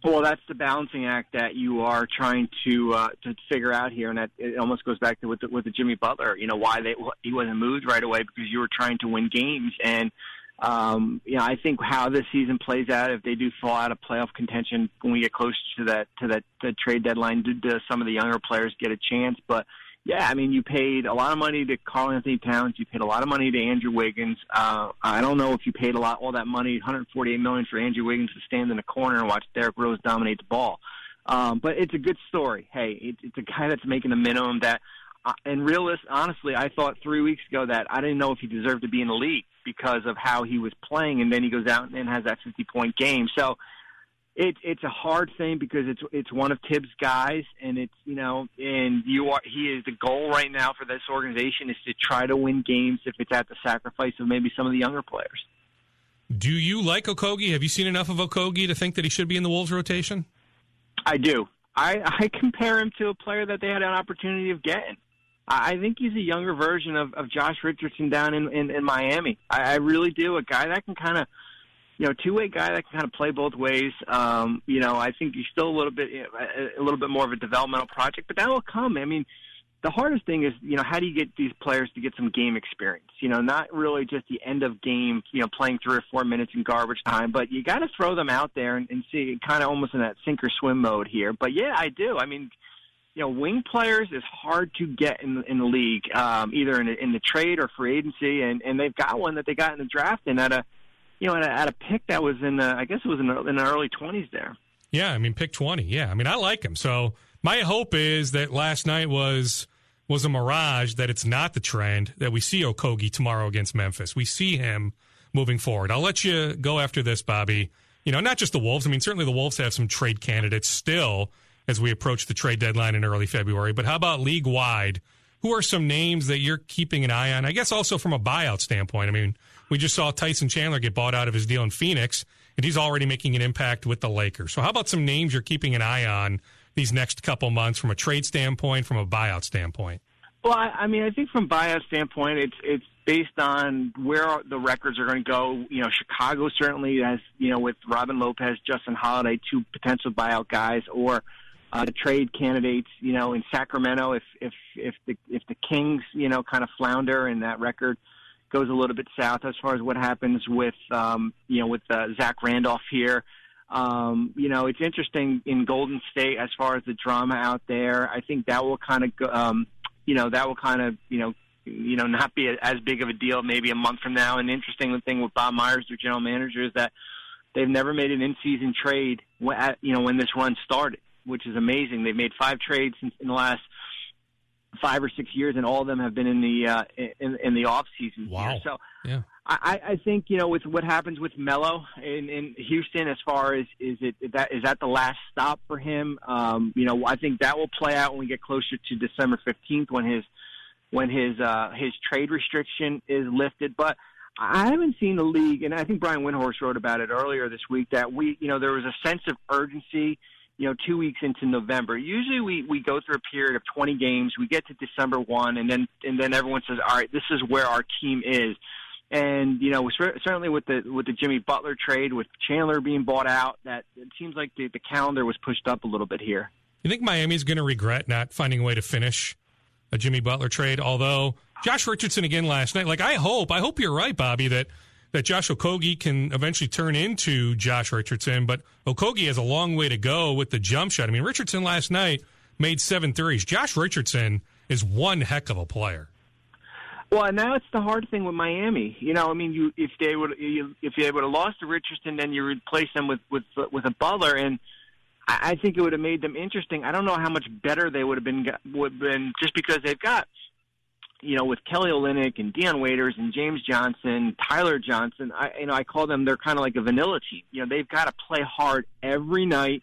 [SPEAKER 5] Well, that's the balancing act that you are trying to uh, to figure out here, and that it almost goes back to with the, with the Jimmy Butler. You know why they he wasn't moved right away because you were trying to win games, and um, you know, I think how this season plays out, if they do fall out of playoff contention when we get closer to that to that the trade deadline, do, do some of the younger players get a chance? But yeah, I mean, you paid a lot of money to Karl-Anthony Towns. You paid a lot of money to Andrew Wiggins. Uh, I don't know if you paid a lot, all that money, 148 million for Andrew Wiggins to stand in the corner and watch Derrick Rose dominate the ball. Um, but it's a good story. Hey, it, it's a guy that's making the minimum that, uh, and realist, honestly, I thought three weeks ago that I didn't know if he deserved to be in the league because of how he was playing, and then he goes out and has that 50 point game. So it's it's a hard thing because it's it's one of Thibs' guys, and it's you know, and you are he is the goal right now for this organization is to try to win games if it's at the sacrifice of maybe some of the younger players.
[SPEAKER 3] Do you like Okogie? Have you seen enough of Okogie to think that he should be in the Wolves rotation?
[SPEAKER 5] I do. I, I compare him to a player that they had an opportunity of getting. I think he's a younger version of, of Josh Richardson down in, in, in Miami. I, I really do. A guy that can kind of, you know, two way guy that can kind of play both ways. Um, you know, I think he's still a little bit a little bit more of a developmental project, but that will come. I mean, the hardest thing is, you know, how do you get these players to get some game experience? You know, not really just the end of game, you know, playing three or four minutes in garbage time, but you got to throw them out there and, and see kind of almost in that sink or swim mode here. But yeah, I do. I mean, you know, wing players is hard to get in in the league, um, either in, in the trade or free agency, and and they've got one that they got in the draft and at a, you know, at a, at a pick that was in the, I guess it was in the, in the early twenties there.
[SPEAKER 3] Yeah, I mean, pick twenty. Yeah, I mean, I like him. So my hope is that last night was was a mirage that it's not the trend that we see Okogie tomorrow against Memphis. We see him moving forward. I'll let you go after this, Bobby. You know, not just the Wolves. I mean, certainly the Wolves have some trade candidates still as we approach the trade deadline in early February. But how about league wide? Who are some names that you're keeping an eye on? I guess also from a buyout standpoint. I mean, we just saw Tyson Chandler get bought out of his deal in Phoenix, and he's already making an impact with the Lakers. So, how about some names you're keeping an eye on these next couple months from a trade standpoint, from a buyout standpoint?
[SPEAKER 5] Well, I, mean, I think from buyout standpoint, it's it's based on where the records are going to go. You know, Chicago certainly has, you know, with Robin Lopez, Justin Holiday, two potential buyout guys, or uh, the trade candidates. You know, in Sacramento, if if if the if the Kings, you know, kind of flounder and that record goes a little bit south as far as what happens with um, you know with uh, Zach Randolph here. Um, you know, it's interesting in Golden State as far as the drama out there. I think that will kind of, um, you know, that will kind of, you know, you know, not be a, as big of a deal maybe a month from now. And interesting thing with Bob Myers, their general manager, is that they've never made an in-season trade, you know, when this run started, which is amazing. They've made five trades in, in the last five or six years, and all of them have been in the uh, in, in the off season.
[SPEAKER 3] Wow.
[SPEAKER 5] Here. So
[SPEAKER 3] yeah.
[SPEAKER 5] I, I think you know with what happens with Melo in, in Houston, as far as is it is that is that the last stop for him? Um, you know, I think that will play out when we get closer to December fifteenth when his when his uh, his trade restriction is lifted. But I haven't seen the league, and I think Brian Windhorst wrote about it earlier this week that we you know there was a sense of urgency you know, two weeks into November. Usually we, we go through a period of 20 games. We get to December 1 and then, and then everyone says, all right, this is where our team is. And, you know, certainly with the, with the Jimmy Butler trade, with Chandler being bought out, that it seems like the, the calendar was pushed up a little bit here.
[SPEAKER 3] You think Miami's going to regret not finding a way to finish a Jimmy Butler trade? Although Josh Richardson again last night, like I hope, I hope you're right, Bobby, that – that Josh Okogie can eventually turn into Josh Richardson, but Okogie has a long way to go with the jump shot. I mean, Richardson last night made seven threes. Josh Richardson is one heck of a player.
[SPEAKER 5] Well, now it's the hard thing with Miami. You know, I mean, you if they would you, if they would have lost to Richardson, then you replace them with with with a Butler, and I, I think it would have made them interesting. I don't know how much better they would have been would have been just because they've got you know, with Kelly Olynyk and Dion Waiters and James Johnson, Tyler Johnson, I you know, I call them they're kind of like a vanilla team. You know, they've got to play hard every night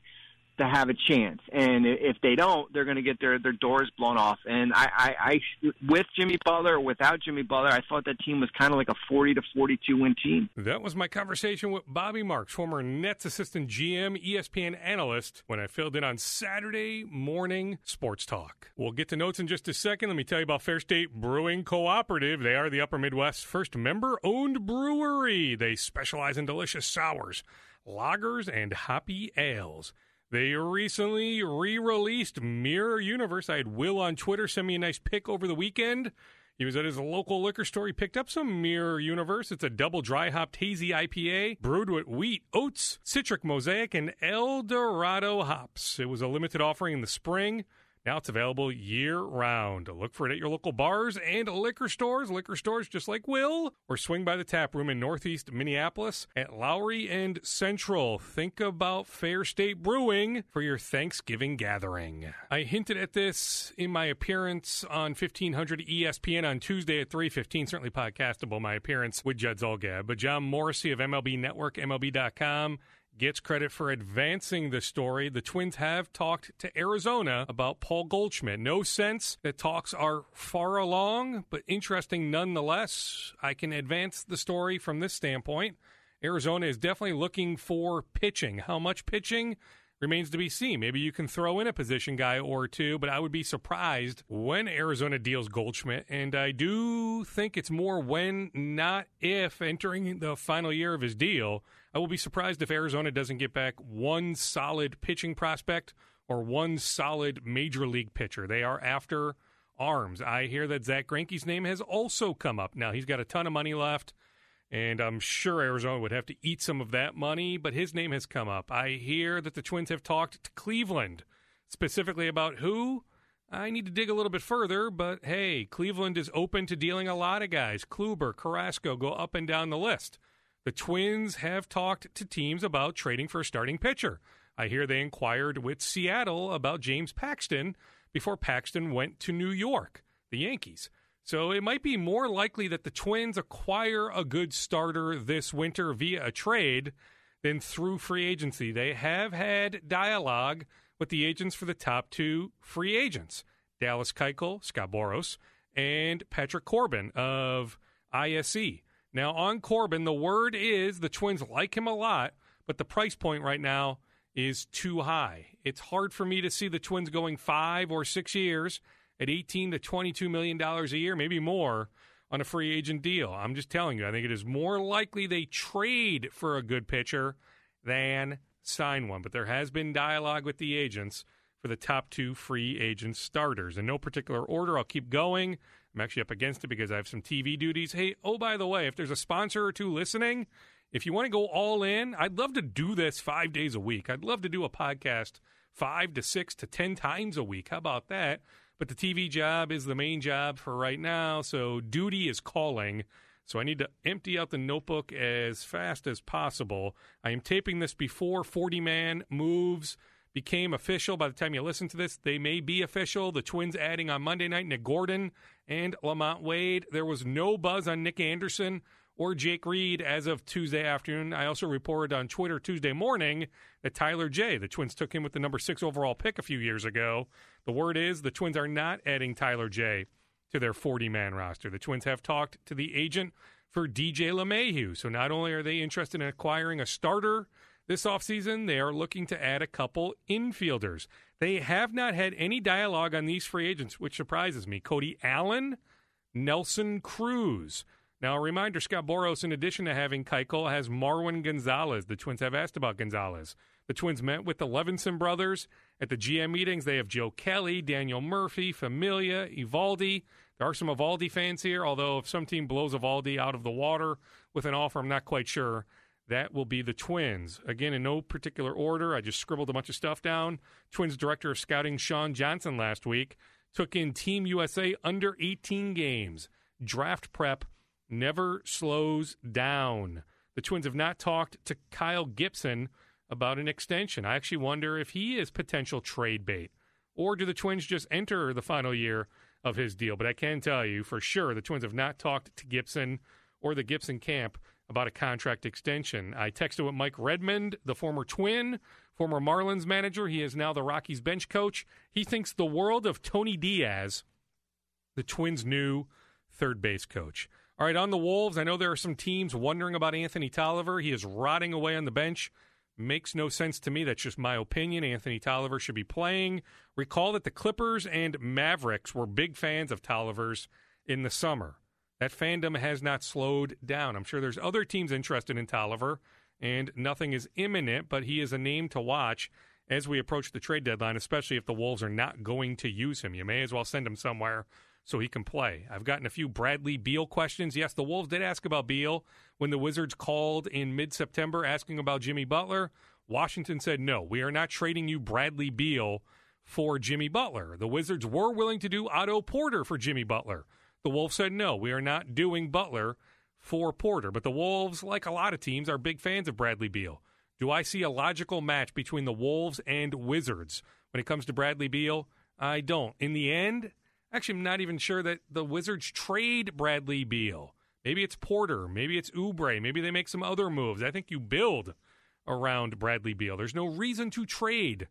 [SPEAKER 5] to have a chance. And if they don't, they're going to get their their doors blown off. And I, I, I with Jimmy Butler or without Jimmy Butler, I thought that team was kind of like a forty to forty two win team.
[SPEAKER 3] That was my conversation with Bobby Marks, former Nets assistant GM, ESPN analyst, when I filled in on Saturday morning sports talk. We'll get to notes in just a second. Let me tell you about Fair State Brewing Cooperative. They are the Upper Midwest's first member-owned brewery. They specialize in delicious sours, lagers, and hoppy ales. They recently re released Mirror Universe. I had Will on Twitter send me a nice pick over the weekend. He was at his local liquor store. He picked up some Mirror Universe. It's a double dry hopped hazy IPA brewed with wheat, oats, Citra mosaic, and El Dorado hops. It was a limited offering in the spring. Now it's available year round. Look for it at your local bars and liquor stores, liquor stores just like Will, or swing by the tap room in Northeast Minneapolis at Lowry and Central. Think about Fair State Brewing for your Thanksgiving gathering. I hinted at this in my appearance on 1500 ESPN on Tuesday at 3:15. Certainly podcastable. My appearance with Judd Zulgad, but Jon Morosi of MLB Network, MLB.com gets credit for advancing the story. The Twins have talked to Arizona about Paul Goldschmidt. No sense that talks are far along, but interesting nonetheless. I can advance the story from this standpoint. Arizona is definitely looking for pitching. How much pitching? Remains to be seen. Maybe you can throw in a position guy or two, but I would be surprised when Arizona deals Goldschmidt. And I do think it's more when, not if, entering the final year of his deal. I will be surprised if Arizona doesn't get back one solid pitching prospect or one solid major league pitcher. They are after arms. I hear that Zack Greinke's name has also come up. Now, he's got a ton of money left, and I'm sure Arizona would have to eat some of that money, but his name has come up. I hear that the Twins have talked to Cleveland specifically about who. I need to dig a little bit further, but hey, Cleveland is open to dealing a lot of guys. Kluber, Carrasco, go up and down the list. The Twins have talked to teams about trading for a starting pitcher. I hear they inquired with Seattle about James Paxton before Paxton went to New York, the Yankees. So it might be more likely that the Twins acquire a good starter this winter via a trade than through free agency. They have had dialogue with the agents for the top two free agents Dallas Keuchel, Scott Boras, and Patrick Corbin of ISE. Now, on Corbin, the word is the Twins like him a lot, but the price point right now is too high. It's hard for me to see the Twins going five or six years at 18 to 22 million dollars a year, maybe more, on a free agent deal. I'm just telling you, I think it is more likely they trade for a good pitcher than sign one. But there has been dialogue with the agents for the top two free agent starters. In no particular order, I'll keep going. I'm actually up against it because I have some TV duties. Hey, oh, by the way, if there's a sponsor or two listening, if you want to go all in, I'd love to do this five days a week. I'd love to do a podcast five to six to 10 times a week. How about that? But the TV job is the main job for right now. So duty is calling. So I need to empty out the notebook as fast as possible. I am taping this before 40 man moves became official. By the time you listen to this, they may be official. The Twins adding on Monday night Nick Gordon and LaMonte Wade. There was no buzz on Nick Anderson or Jake Reed as of Tuesday afternoon. I also reported on Twitter Tuesday morning that Tyler Jay, the Twins took him with the number six overall pick a few years ago. The word is the Twins are not adding Tyler Jay to their 40 man roster. The Twins have talked to the agent for DJ LeMahieu. So not only are they interested in acquiring a starter this offseason, they are looking to add a couple infielders. They have not had any dialogue on these free agents, which surprises me. Cody Allen, Nelson Cruz. Now, a reminder Scott Boras, in addition to having Keuchel, has Marwin Gonzalez. The Twins have asked about Gonzalez. The Twins met with the Levinson brothers at the GM meetings. They have Joe Kelly, Daniel Murphy, Familia, Eovaldi. There are some Eovaldi fans here, although if some team blows Eovaldi out of the water with an offer, I'm not quite sure. That will be the Twins. Again, in no particular order. I just scribbled a bunch of stuff down. Twins director of scouting Sean Johnson last week took in Team USA under 18 games. Draft prep never slows down. The Twins have not talked to Kyle Gibson about an extension. I actually wonder if he is potential trade bait. Or do the Twins just enter the final year of his deal? But I can tell you for sure the Twins have not talked to Gibson or the Gibson camp about a contract extension. I texted with Mike Redmond, the former twin, former Marlins manager. He is now the Rockies bench coach. He thinks the world of Tony Diaz, the Twins' new third base coach. All right, on the Wolves, I know there are some teams wondering about Anthony Tolliver. He is rotting away on the bench. Makes no sense to me. That's just my opinion. Anthony Tolliver should be playing. Recall that the Clippers and Mavericks were big fans of Tolliver's in the summer. That fandom has not slowed down. I'm sure there's other teams interested in Tolliver, and nothing is imminent, but he is a name to watch as we approach the trade deadline, especially if the Wolves are not going to use him. You may as well send him somewhere so he can play. I've gotten a few Bradley Beal questions. Yes, the Wolves did ask about Beal when the Wizards called in mid September asking about Jimmy Butler. Washington said, no, we are not trading you Bradley Beal for Jimmy Butler. The Wizards were willing to do Otto Porter for Jimmy Butler. The Wolves said, no, we are not doing Butler for Porter. But the Wolves, like a lot of teams, are big fans of Bradley Beal. Do I see a logical match between the Wolves and Wizards when it comes to Bradley Beal? I don't. In the end, actually, I'm not even sure that the Wizards trade Bradley Beal. Maybe it's Porter. Maybe it's Oubre. Maybe they make some other moves. I think you build around Bradley Beal. There's no reason to trade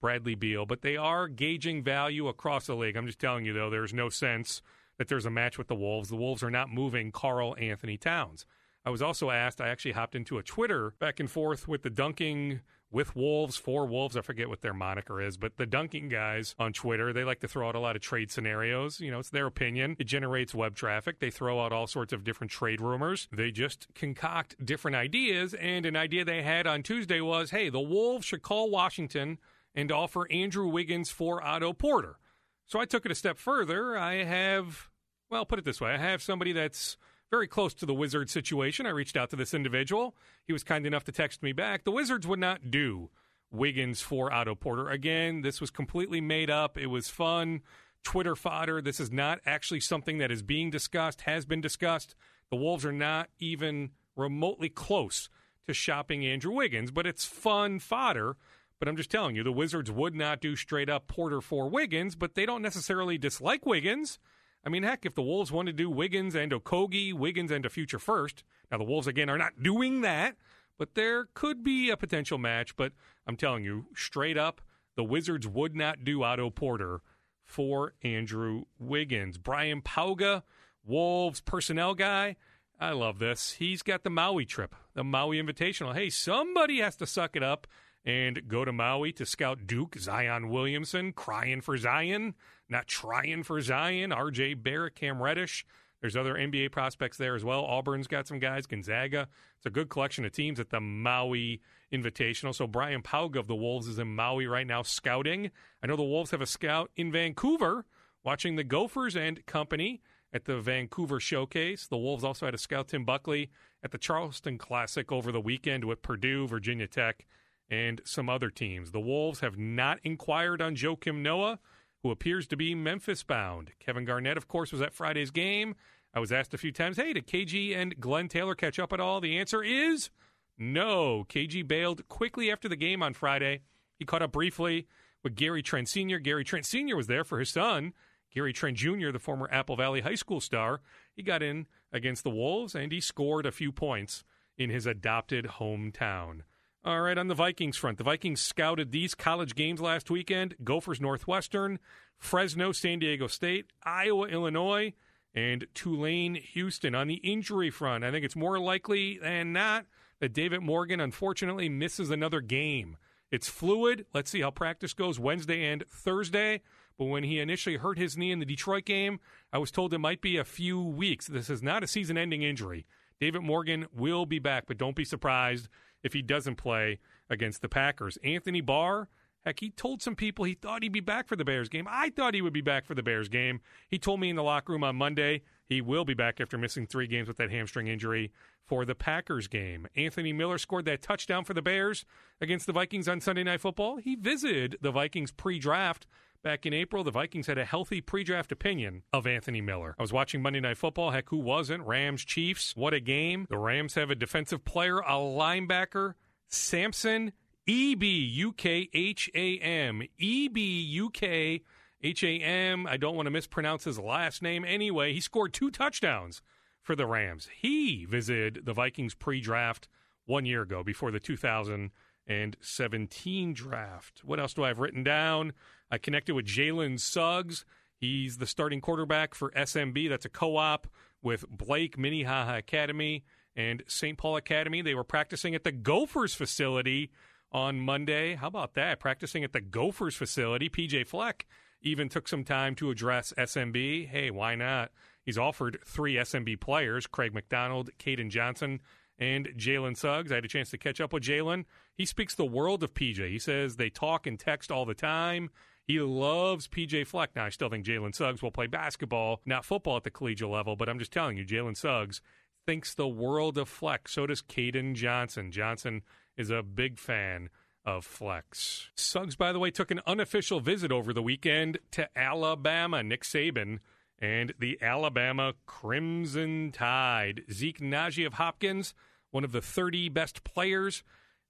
[SPEAKER 3] Bradley Beal, but they are gauging value across the league. I'm just telling you, though, there's no sense that there's a match with the Wolves. The Wolves are not moving Karl-Anthony Towns. I was also asked, I actually hopped into a Twitter back and forth with the dunking with Wolves, for Wolves. I forget what their moniker is, but the dunking guys on Twitter, they like to throw out a lot of trade scenarios. You know, it's their opinion. It generates web traffic. They throw out all sorts of different trade rumors. They just concoct different ideas. And an idea they had on Tuesday was hey, the Wolves should call Washington and offer Andrew Wiggins for Otto Porter. So I took it a step further. I have, well, put it this way I have somebody that's very close to the Wizards situation. I reached out to this individual. He was kind enough to text me back. The Wizards would not do Wiggins for Otto Porter. Again, this was completely made up. It was fun. Twitter fodder. This is not actually something that is being discussed, has been discussed. The Wolves are not even remotely close to shopping Andrew Wiggins, but it's fun fodder. But I'm just telling you, the Wizards would not do straight up Porter for Wiggins, but they don't necessarily dislike Wiggins. I mean, heck, if the Wolves want to do Wiggins and Okogie, Wiggins and a future first, now the Wolves again are not doing that, but there could be a potential match. But I'm telling you, straight up, the Wizards would not do Otto Porter for Andrew Wiggins. Brian Pauga, Wolves personnel guy. I love this. He's got the Maui trip, the Maui Invitational. Hey, somebody has to suck it up and go to Maui to scout Duke, Zion Williamson, crying for Zion, not trying for Zion, RJ Barrett, Cam Reddish. There's other NBA prospects there as well. Auburn's got some guys, Gonzaga. It's a good collection of teams at the Maui Invitational. So Brian Pauga of the Wolves is in Maui right now scouting. I know the Wolves have a scout in Vancouver watching the Gophers and company at the Vancouver Showcase. The Wolves also had a scout, Tim Buckley, at the Charleston Classic over the weekend with Purdue, Virginia Tech, and some other teams. The Wolves have not inquired on Joakim Noah, who appears to be Memphis bound. Kevin Garnett, of course, was at Friday's game. I was asked a few times, hey, did KG and Glen Taylor catch up at all? The answer is no. KG bailed quickly after the game on Friday. He caught up briefly with Gary Trent Sr. Gary Trent Sr. was there for his son. Gary Trent Jr., the former Apple Valley High School star, he got in against the Wolves and he scored a few points in his adopted hometown. All right, on the Vikings front, the Vikings scouted these college games last weekend Gophers Northwestern, Fresno San Diego State, Iowa Illinois, and Tulane Houston. On the injury front, I think it's more likely than not that David Morgan unfortunately misses another game. It's fluid. Let's see how practice goes Wednesday and Thursday. But when he initially hurt his knee in the Detroit game, I was told it might be a few weeks. This is not a season ending injury. David Morgan will be back, but don't be surprised if he doesn't play against the Packers. Anthony Barr, heck, he told some people he thought he'd be back for the Bears game. I thought he would be back for the Bears game. He told me in the locker room on Monday he will be back after missing three games with that hamstring injury for the Packers game. Anthony Miller scored that touchdown for the Bears against the Vikings on Sunday Night Football. He visited the Vikings pre draft Back in April, the Vikings had a healthy pre draft opinion of Anthony Miller. I was watching Monday Night Football. Heck, who wasn't? Rams, Chiefs. What a game. The Rams have a defensive player, a linebacker, Samson E B U K H A M. E B U K H A M. I don't want to mispronounce his last name anyway. He scored two touchdowns for the Rams. He visited the Vikings pre draft one year ago before the 2017 draft. What else do I have written down? I connected with Jalen Suggs. He's the starting quarterback for SMB. That's a co op with Blake Minnehaha Academy and St. Paul Academy. They were practicing at the Gophers facility on Monday. How about that? Practicing at the Gophers facility. PJ Fleck even took some time to address SMB. Hey, why not? He's offered three SMB players Craig McDonald, Caden Johnson, and Jalen Suggs. I had a chance to catch up with Jalen. He speaks the world of PJ. He says they talk and text all the time. He loves PJ Fleck. Now, I still think Jalen Suggs will play basketball, not football at the collegiate level, but I'm just telling you, Jalen Suggs thinks the world of Fleck. So does Caden Johnson. Johnson is a big fan of Fleck's. Suggs, by the way, took an unofficial visit over the weekend to Alabama. Nick Saban and the Alabama Crimson Tide. Zeke Nnaji of Hopkins, one of the 30 best players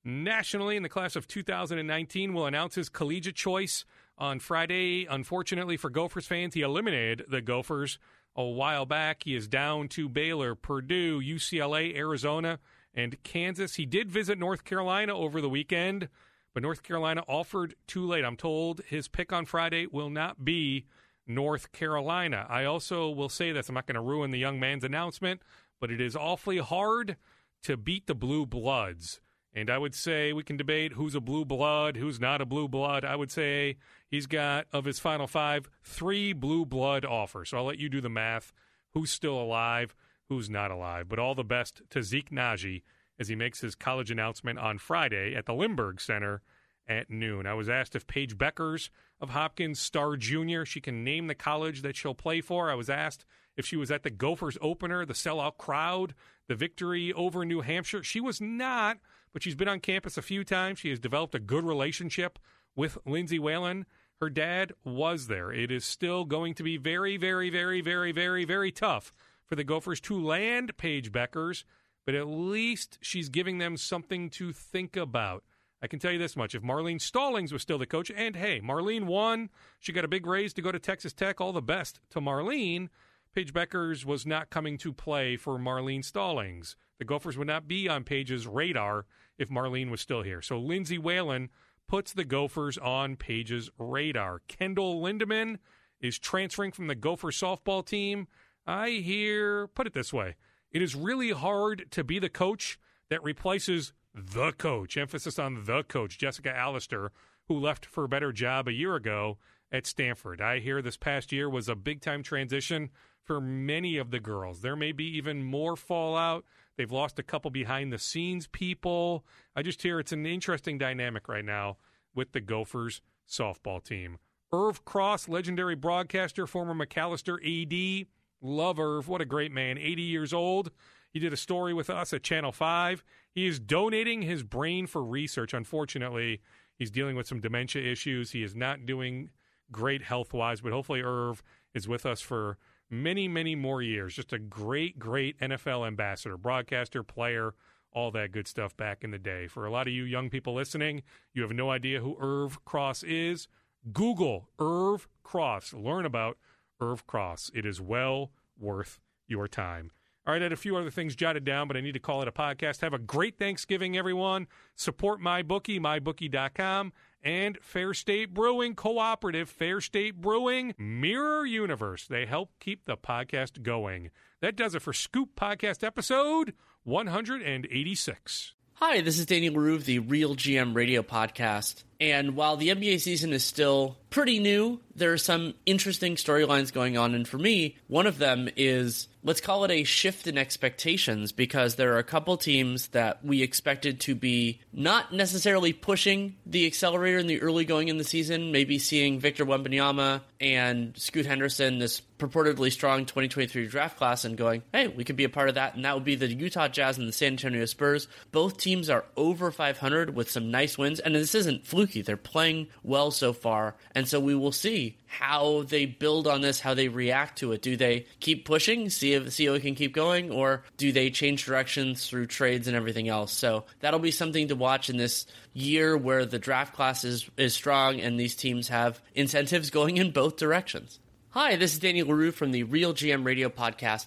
[SPEAKER 3] nationally in the class of 2019, will announce his collegiate choice on Friday. Unfortunately for Gophers fans, he eliminated the Gophers a while back. He is down to Baylor, Purdue, UCLA, Arizona, and Kansas. He did visit North Carolina over the weekend, but North Carolina offered too late. I'm told his pick on Friday will not be North Carolina. I also will say this I'm not going to ruin the young man's announcement, but it is awfully hard to beat the Blue Bloods. And I would say we can debate who's a blue blood, who's not a blue blood. I would say he's got, of his final five, three blue blood offers. So I'll let you do the math. Who's still alive, who's not alive. But all the best to Zeke Nnaji as he makes his college announcement on Friday at the Lindbergh Center at noon. I was asked if Paige Bueckers of Hopkins Star Junior, she can name the college that she'll play for. I was asked if she was at the Gophers opener, the sellout crowd, the victory over New Hampshire. She was not, but she's been on campus a few times. She has developed a good relationship with Lindsay Whalen. Her dad was there. It is still going to be very, very, very, very, very, very tough for the Gophers to land Paige Bueckers, but at least she's giving them something to think about. I can tell you this much. If Marlene Stallings was still the coach, and hey, Marlene won, she got a big raise to go to Texas Tech. All the best to Marlene. Paige Bueckers was not coming to play for Marlene Stallings. The Gophers would not be on Paige's radar if Marlene was still here. So Lindsay Whalen puts the Gophers on Paige's radar. Kendall Lindemann is transferring from the Gopher softball team. I hear, put it this way, it is really hard to be the coach that replaces the coach, emphasis on the coach, Jessica Allister, who left for a better job a year ago at Stanford. I hear this past year was a big time transition for many of the girls. There may be even more fallout. They've lost a couple behind the scenes people. I just hear it's an interesting dynamic right now with the Gophers softball team. Irv Cross, legendary broadcaster, former Macalester AD. Love Irv. What a great man. 80 years old. He did a story with us at Channel 5. He is donating his brain for research. Unfortunately, he's dealing with some dementia issues. He is not doing great health wise, but hopefully, Irv is with us for many, many more years. Just a great, great NFL ambassador, broadcaster, player, all that good stuff back in the day. For a lot of you young people listening, you have no idea who Irv Cross is. Google Irv Cross. Learn about Irv Cross. It is well worth your time. All right, I had a few other things jotted down, but I need to call it a podcast. Have a great Thanksgiving, everyone. Support my bookie, mybookie.com and Fair State Brewing Cooperative, Fair State Brewing, Mirror Universe. They help keep the podcast going. That does it for Scoop Podcast episode 186.
[SPEAKER 6] Hi, this is Daniel Leroux of the Real GM Radio Podcast. And while the NBA season is still pretty new, there are some interesting storylines going on. And for me, one of them is let's call it a shift in expectations because there are a couple teams that we expected to be not necessarily pushing the accelerator in the early going in the season, maybe seeing Victor Wembanyama and Scoot Henderson, this purportedly strong 2023 draft class, and going, hey, we could be a part of that. And that would be the Utah Jazz and the San Antonio Spurs. Both teams are over 500 with some nice wins. And this isn't fluky, they're playing well so far. And so we will see how they build on this, how they react to it. Do they keep pushing, see if see if it can keep going, or do they change directions through trades and everything else? So that'll be something to watch in this year where the draft class is, is strong and these teams have incentives going in both directions. Hi, this is Danny Leroux from the Real GM Radio Podcast.